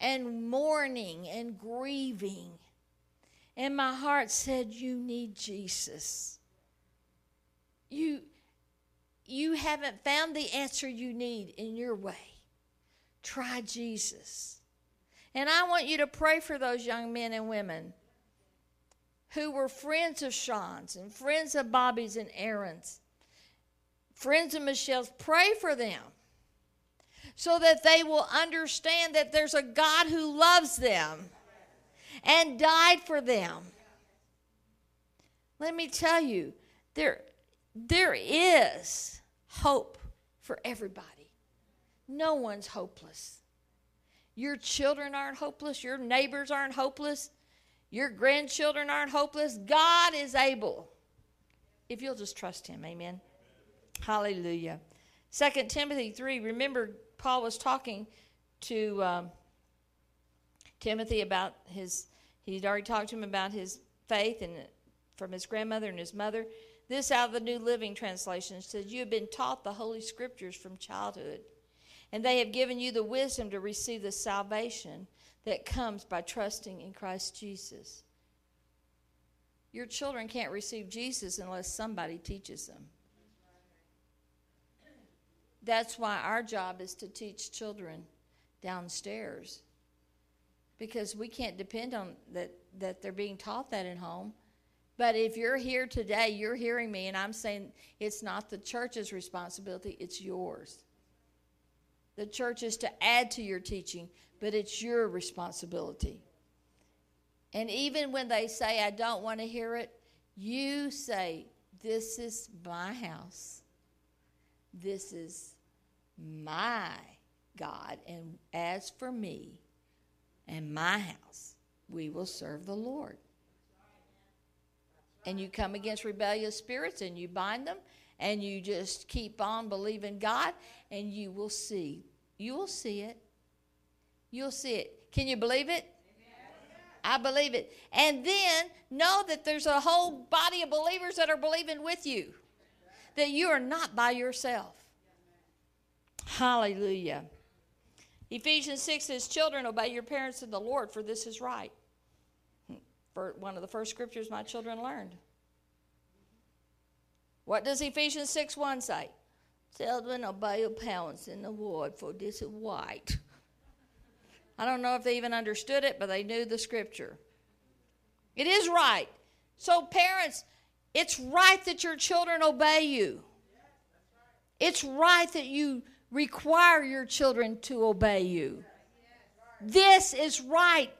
and mourning and grieving. And my heart said, You need Jesus. You, you haven't found the answer you need in your way. Try Jesus. And I want you to pray for those young men and women who were friends of Sean's and friends of Bobby's and Aaron's, friends of Michelle's. Pray for them so that they will understand that there's a God who loves them and died for them. Let me tell you, there, there is hope for everybody. No one's hopeless. Your children aren't hopeless. Your neighbors aren't hopeless. Your grandchildren aren't hopeless. God is able. If you'll just trust Him. Amen. Hallelujah. Second Timothy 3. Remember, Paul was talking to um, Timothy about his, he'd already talked to him about his faith and from his grandmother and his mother. This out of the New Living Translation says, You have been taught the Holy Scriptures from childhood, and they have given you the wisdom to receive the salvation that comes by trusting in Christ Jesus. Your children can't receive Jesus unless somebody teaches them. That's why our job is to teach children downstairs. Because we can't depend on that that they're being taught that at home. But if you're here today, you're hearing me and I'm saying it's not the church's responsibility, it's yours. The church is to add to your teaching, but it's your responsibility. And even when they say, I don't want to hear it, you say, This is my house. This is my God. And as for me and my house, we will serve the Lord. And you come against rebellious spirits and you bind them and you just keep on believing God and you will see. You will see it. You'll see it. Can you believe it? I believe it. And then know that there's a whole body of believers that are believing with you, that you are not by yourself. Hallelujah. Ephesians 6 says, Children, obey your parents in the Lord, for this is right. For one of the first scriptures my children learned. What does Ephesians 6 1 say? Children, obey your parents in the Lord, for this is right. I don't know if they even understood it, but they knew the scripture. It is right. So, parents, it's right that your children obey you. It's right that you require your children to obey you. This is right.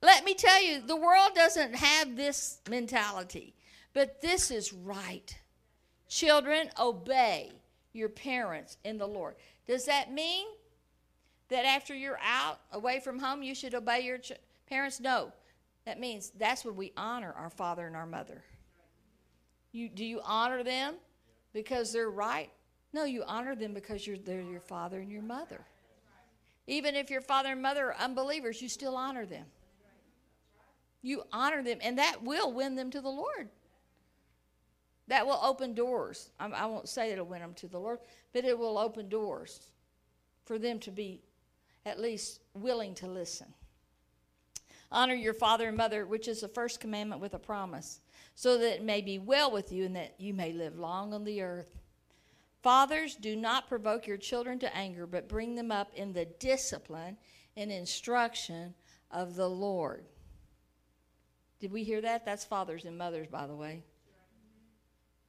Let me tell you, the world doesn't have this mentality, but this is right. Children, obey your parents in the Lord. Does that mean that after you're out away from home, you should obey your ch- parents? No. That means that's when we honor our father and our mother. You, do you honor them because they're right? No, you honor them because you're, they're your father and your mother. Even if your father and mother are unbelievers, you still honor them. You honor them, and that will win them to the Lord. That will open doors. I, I won't say it'll win them to the Lord, but it will open doors for them to be at least willing to listen. Honor your father and mother, which is the first commandment with a promise, so that it may be well with you and that you may live long on the earth. Fathers, do not provoke your children to anger, but bring them up in the discipline and instruction of the Lord. Did we hear that? That's fathers and mothers, by the way.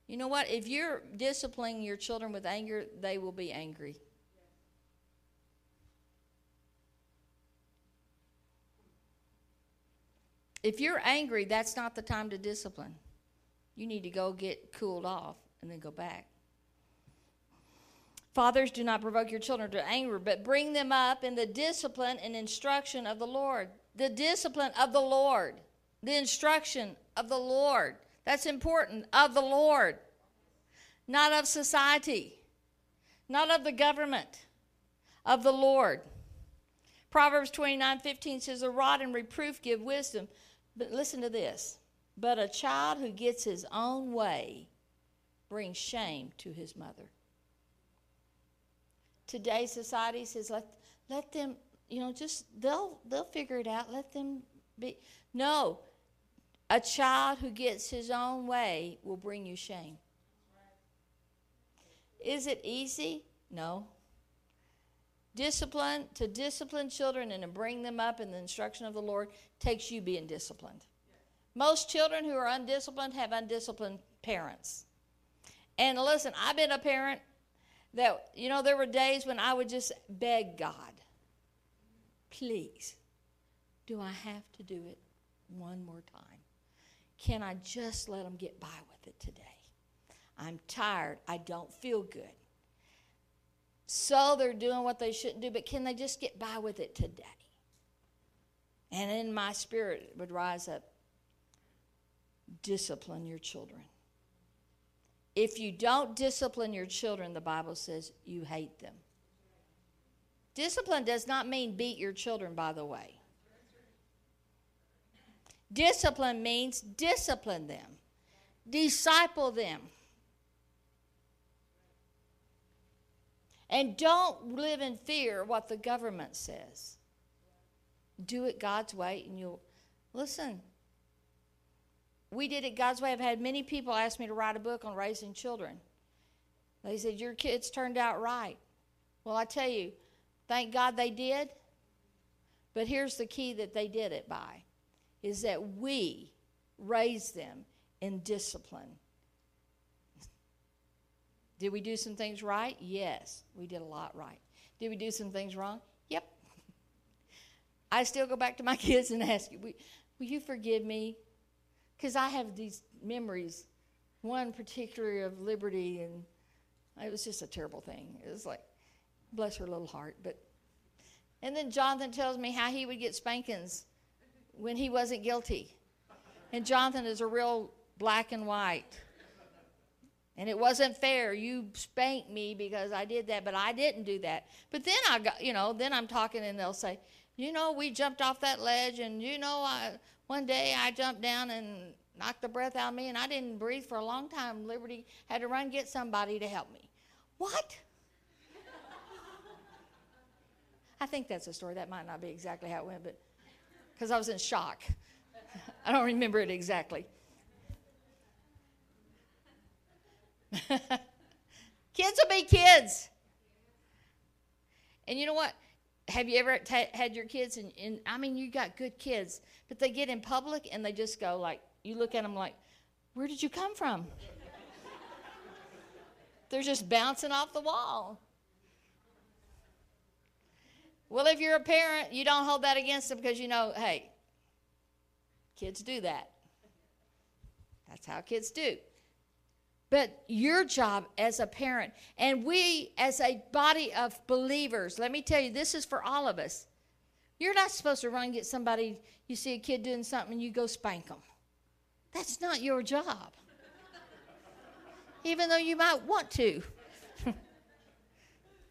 You know what? If you're disciplining your children with anger, they will be angry. If you're angry, that's not the time to discipline. You need to go get cooled off and then go back. Fathers, do not provoke your children to anger, but bring them up in the discipline and instruction of the Lord. The discipline of the Lord, the instruction of the Lord. That's important. Of the Lord, not of society, not of the government, of the Lord. Proverbs 29 15 says, A rod and reproof give wisdom. But listen to this. But a child who gets his own way brings shame to his mother. Today's society says, let, let them, you know, just, they'll, they'll figure it out. Let them be. No, a child who gets his own way will bring you shame. Is it easy? No. Discipline, to discipline children and to bring them up in the instruction of the Lord takes you being disciplined. Most children who are undisciplined have undisciplined parents. And listen, I've been a parent that, you know, there were days when I would just beg God, please, do I have to do it one more time? Can I just let them get by with it today? I'm tired. I don't feel good. So they're doing what they shouldn't do, but can they just get by with it today? And in my spirit would rise up discipline your children. If you don't discipline your children, the Bible says you hate them. Discipline does not mean beat your children, by the way. Discipline means discipline them, disciple them. And don't live in fear what the government says. Do it God's way, and you'll listen. We did it God's way. I've had many people ask me to write a book on raising children. They said, Your kids turned out right. Well, I tell you, thank God they did. But here's the key that they did it by is that we raise them in discipline did we do some things right? Yes, we did a lot right. Did we do some things wrong? Yep. [laughs] I still go back to my [laughs] kids and ask you, will, will you forgive me? Because I have these memories, one particularly of Liberty, and it was just a terrible thing. It was like, Bless her little heart. But and then Jonathan tells me how he would get spankings when he wasn't guilty. And Jonathan is a real black and white. And it wasn't fair. You spanked me because I did that, but I didn't do that. But then I got, you know, then I'm talking and they'll say, you know, we jumped off that ledge and, you know, I, one day I jumped down and knocked the breath out of me and I didn't breathe for a long time. Liberty had to run get somebody to help me. What? [laughs] I think that's a story. That might not be exactly how it went, but because I was in shock. [laughs] I don't remember it exactly. [laughs] kids will be kids. And you know what? Have you ever t- had your kids, and, and I mean, you got good kids, but they get in public and they just go like, you look at them like, where did you come from? [laughs] They're just bouncing off the wall. Well, if you're a parent, you don't hold that against them because you know, hey, kids do that. That's how kids do. But your job as a parent, and we as a body of believers, let me tell you, this is for all of us. You're not supposed to run and get somebody, you see a kid doing something, and you go spank them. That's not your job. Even though you might want to. [laughs]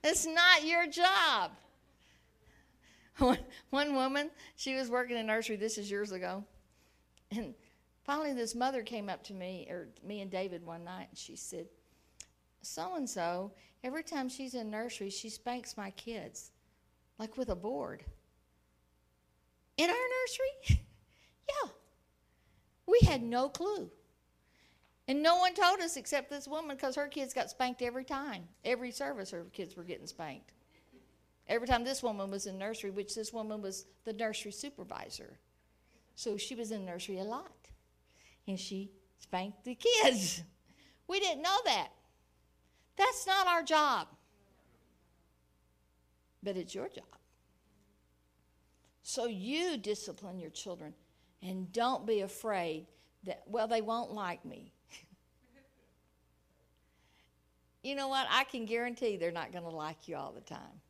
it's not your job. [laughs] One, one woman, she was working in nursery, this is years ago. And finally, this mother came up to me, or me and David one night, and she said, So and so, every time she's in nursery, she spanks my kids, like with a board. In our nursery? [laughs] yeah. We had no clue. And no one told us except this woman because her kids got spanked every time. Every service, her kids were getting spanked. Every time this woman was in nursery, which this woman was the nursery supervisor. So she was in nursery a lot. And she spanked the kids. We didn't know that. That's not our job. But it's your job. So you discipline your children and don't be afraid that, well, they won't like me. [laughs] you know what? I can guarantee they're not going to like you all the time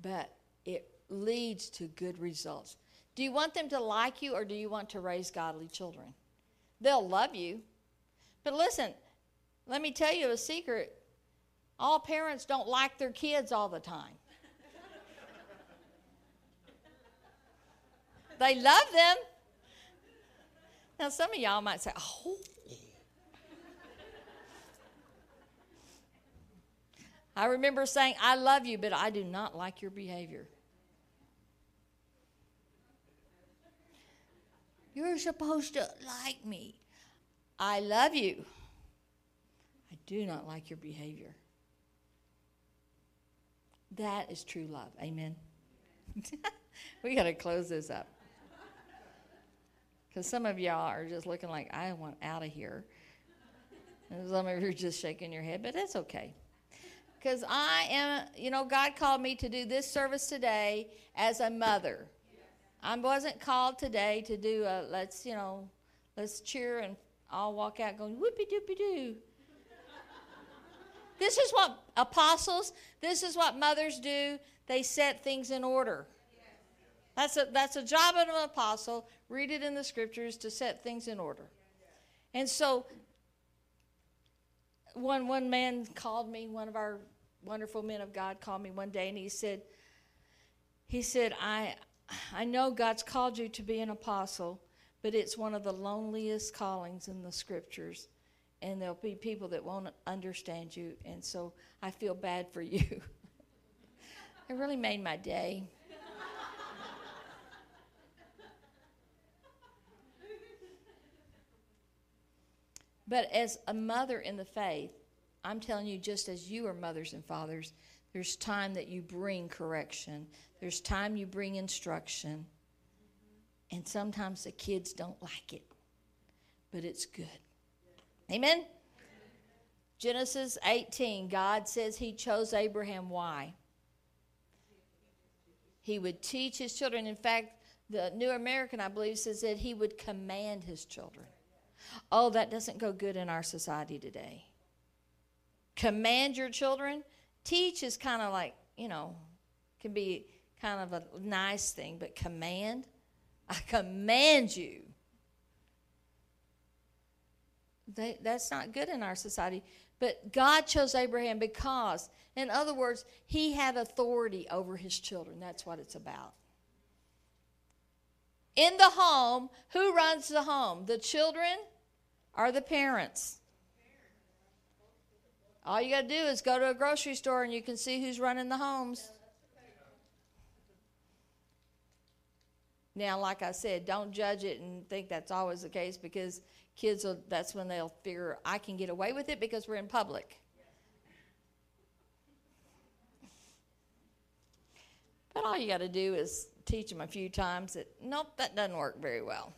but it leads to good results. Do you want them to like you or do you want to raise godly children? They'll love you. But listen, let me tell you a secret. All parents don't like their kids all the time. they love them. Now, some of y'all might say, oh, I remember saying, I love you, but I do not like your behavior. You're supposed to like me. I love you. I do not like your behavior. That is true love. Amen. [laughs] we got to close this up. Because some of y'all are just looking like, I want out of here. And [laughs] some of you are just shaking your head, but that's okay because I am, you know, God called me to do this service today as a mother. I wasn't called today to do a let's, you know, let's cheer and I'll walk out going whoopie doopie doo. this is what apostles, this is what mothers do. They set things in order. That's a that's a job of an apostle. Read it in the scriptures to set things in order. And so one one man called me, one of our wonderful men of God called me one day and he said, he said, I, I know God's called you to be an apostle, but it's one of the loneliest callings in the scriptures. And there'll be people that won't understand you. And so I feel bad for you. [laughs] it really made my day. [laughs] but as a mother in the faith, I'm telling you, just as you are mothers and fathers, there's time that you bring correction, there's time you bring instruction. And sometimes the kids don't like it, but it's good. Amen? Genesis 18, God says He chose Abraham. Why? He would teach His children. In fact, the New American, I believe, says that He would command His children. Oh, that doesn't go good in our society today. Command your children, teach is kind of like, you know, can be kind of a nice thing, but command, I command you. They, that's not good in our society. But God chose Abraham because, in other words, he had authority over his children. That's what it's about. In the home, who runs the home? The children or the parents? All you got to do is go to a grocery store and you can see who's running the homes. Now, like I said, don't judge it and think that's always the case because kids will, that's when they'll figure I can get away with it because we're in public. But all you got to do is teach them a few times that, nope, that doesn't work very well.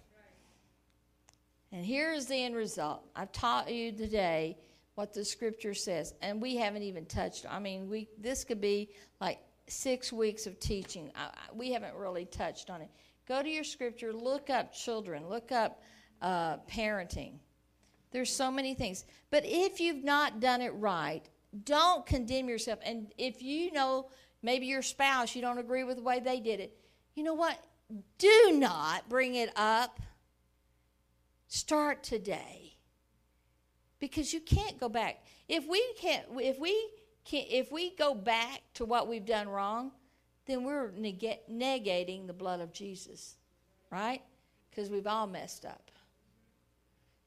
And here's the end result. I've taught you today what the scripture says, and we haven't even touched. I mean, we this could be like six weeks of teaching. I, we haven't really touched on it. Go to your scripture, look up children, look up uh, parenting. There's so many things. But if you've not done it right, don't condemn yourself. And if you know maybe your spouse, you don't agree with the way they did it, you know what? Do not bring it up. Start today. Because you can't go back. If we can't if we can if we go back to what we've done wrong, then we're neg- negating the blood of Jesus, right? Because we've all messed up.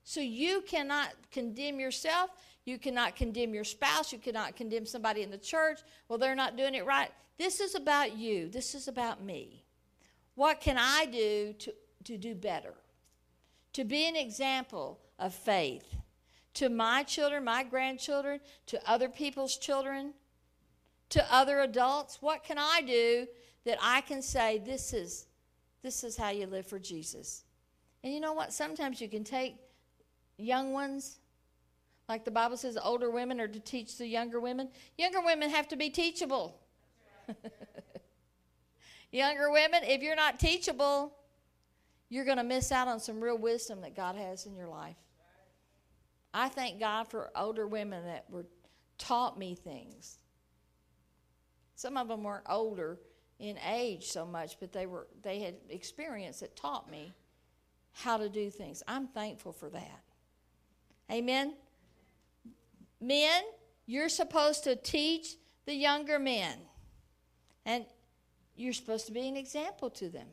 So you cannot condemn yourself. You cannot condemn your spouse. You cannot condemn somebody in the church. Well, they're not doing it right. This is about you. This is about me. What can I do to, to do better? To be an example of faith to my children, my grandchildren, to other people's children, to other adults? What can I do that I can say this is this is how you live for Jesus? And you know what? Sometimes you can take young ones like the Bible says older women are to teach the younger women. Younger women have to be teachable. [laughs] younger women, if you're not teachable, you're going to miss out on some real wisdom that God has in your life. I thank God for older women that were taught me things some of them weren't older in age so much, but they were they had experience that taught me how to do things. I'm thankful for that. Amen. Men, you're supposed to teach the younger men. And you're supposed to be an example to them.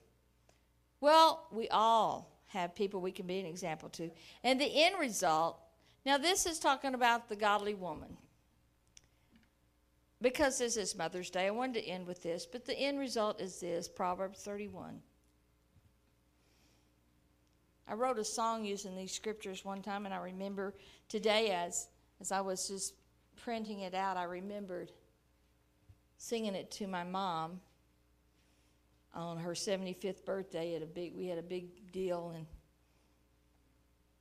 Well, we all have people we can be an example to. And the end result, now this is talking about the godly woman because this is Mother's Day, I wanted to end with this, but the end result is this Proverbs 31. I wrote a song using these scriptures one time, and I remember today, as, as I was just printing it out, I remembered singing it to my mom on her 75th birthday at a big we had a big deal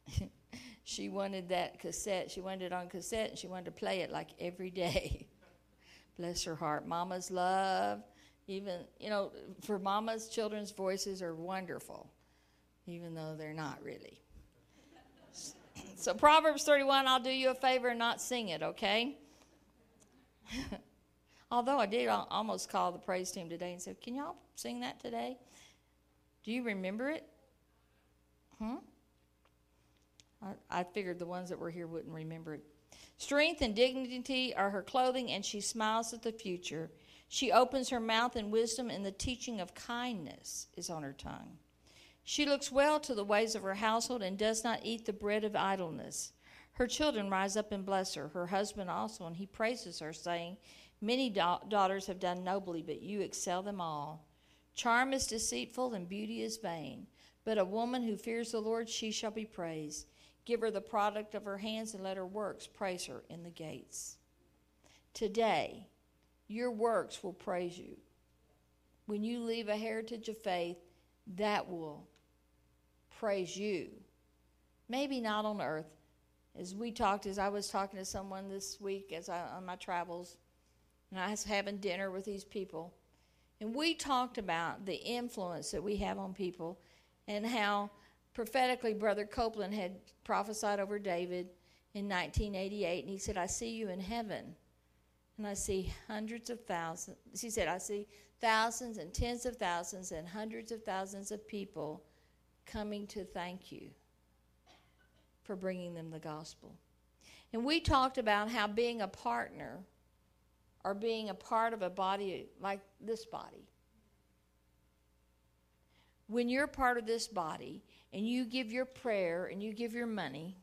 and [laughs] she wanted that cassette she wanted it on cassette and she wanted to play it like every day [laughs] Bless her heart. Mama's love, even, you know, for mama's children's voices are wonderful, even though they're not really. [laughs] So, Proverbs 31, I'll do you a favor and not sing it, okay? [laughs] Although I did almost call the praise team today and said, Can y'all sing that today? Do you remember it? Hmm? I, I figured the ones that were here wouldn't remember it. Strength and dignity are her clothing, and she smiles at the future. She opens her mouth in wisdom, and the teaching of kindness is on her tongue. She looks well to the ways of her household and does not eat the bread of idleness. Her children rise up and bless her, her husband also, and he praises her, saying, Many da- daughters have done nobly, but you excel them all. Charm is deceitful, and beauty is vain. But a woman who fears the Lord, she shall be praised. Give her the product of her hands and let her works praise her in the gates. Today, your works will praise you. When you leave a heritage of faith, that will praise you. Maybe not on earth. As we talked, as I was talking to someone this week as I on my travels, and I was having dinner with these people, and we talked about the influence that we have on people and how prophetically, Brother Copeland had prophesied over David in 1988, and he said, I see you in heaven. and I see hundreds of thousands. She said, I see thousands and tens of thousands and hundreds of thousands of people coming to thank you for bringing them the gospel. And we talked about how being a partner or being a part of a body like this body. When you're part of this body and you give your prayer and you give your money,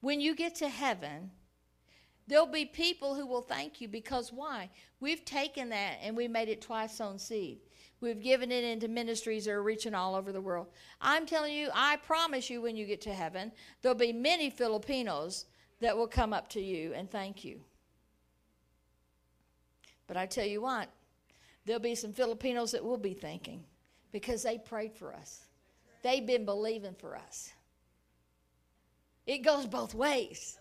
when you get to heaven, there'll be people who will thank you because why? We've taken that and we made it twice sown seed. We've given it into ministries that are reaching all over the world. I'm telling you, I promise you, when you get to heaven, there'll be many Filipinos that will come up to you and thank you. But I tell you what, there'll be some Filipinos that will be thinking because they prayed for us, they've been believing for us. It goes both ways.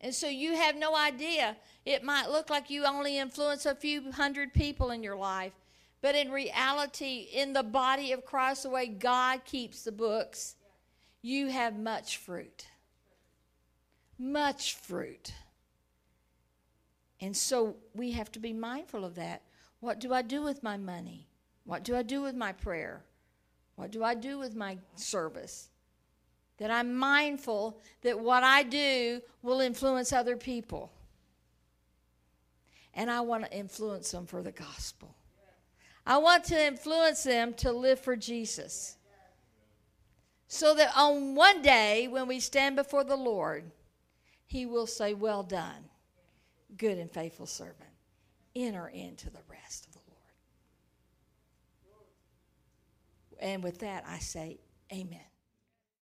And so you have no idea. It might look like you only influence a few hundred people in your life, but in reality, in the body of Christ, the way God keeps the books, you have much fruit. Much fruit. And so we have to be mindful of that. What do I do with my money? What do I do with my prayer? What do I do with my service? that I'm mindful that what I do will influence other people. And I want to influence them for the gospel. I want to influence them to live for Jesus. So that on one day, when we stand before the Lord, He will say, Well done, good and faithful servant. Enter into the rest of the Lord. And with that, I say, Amen.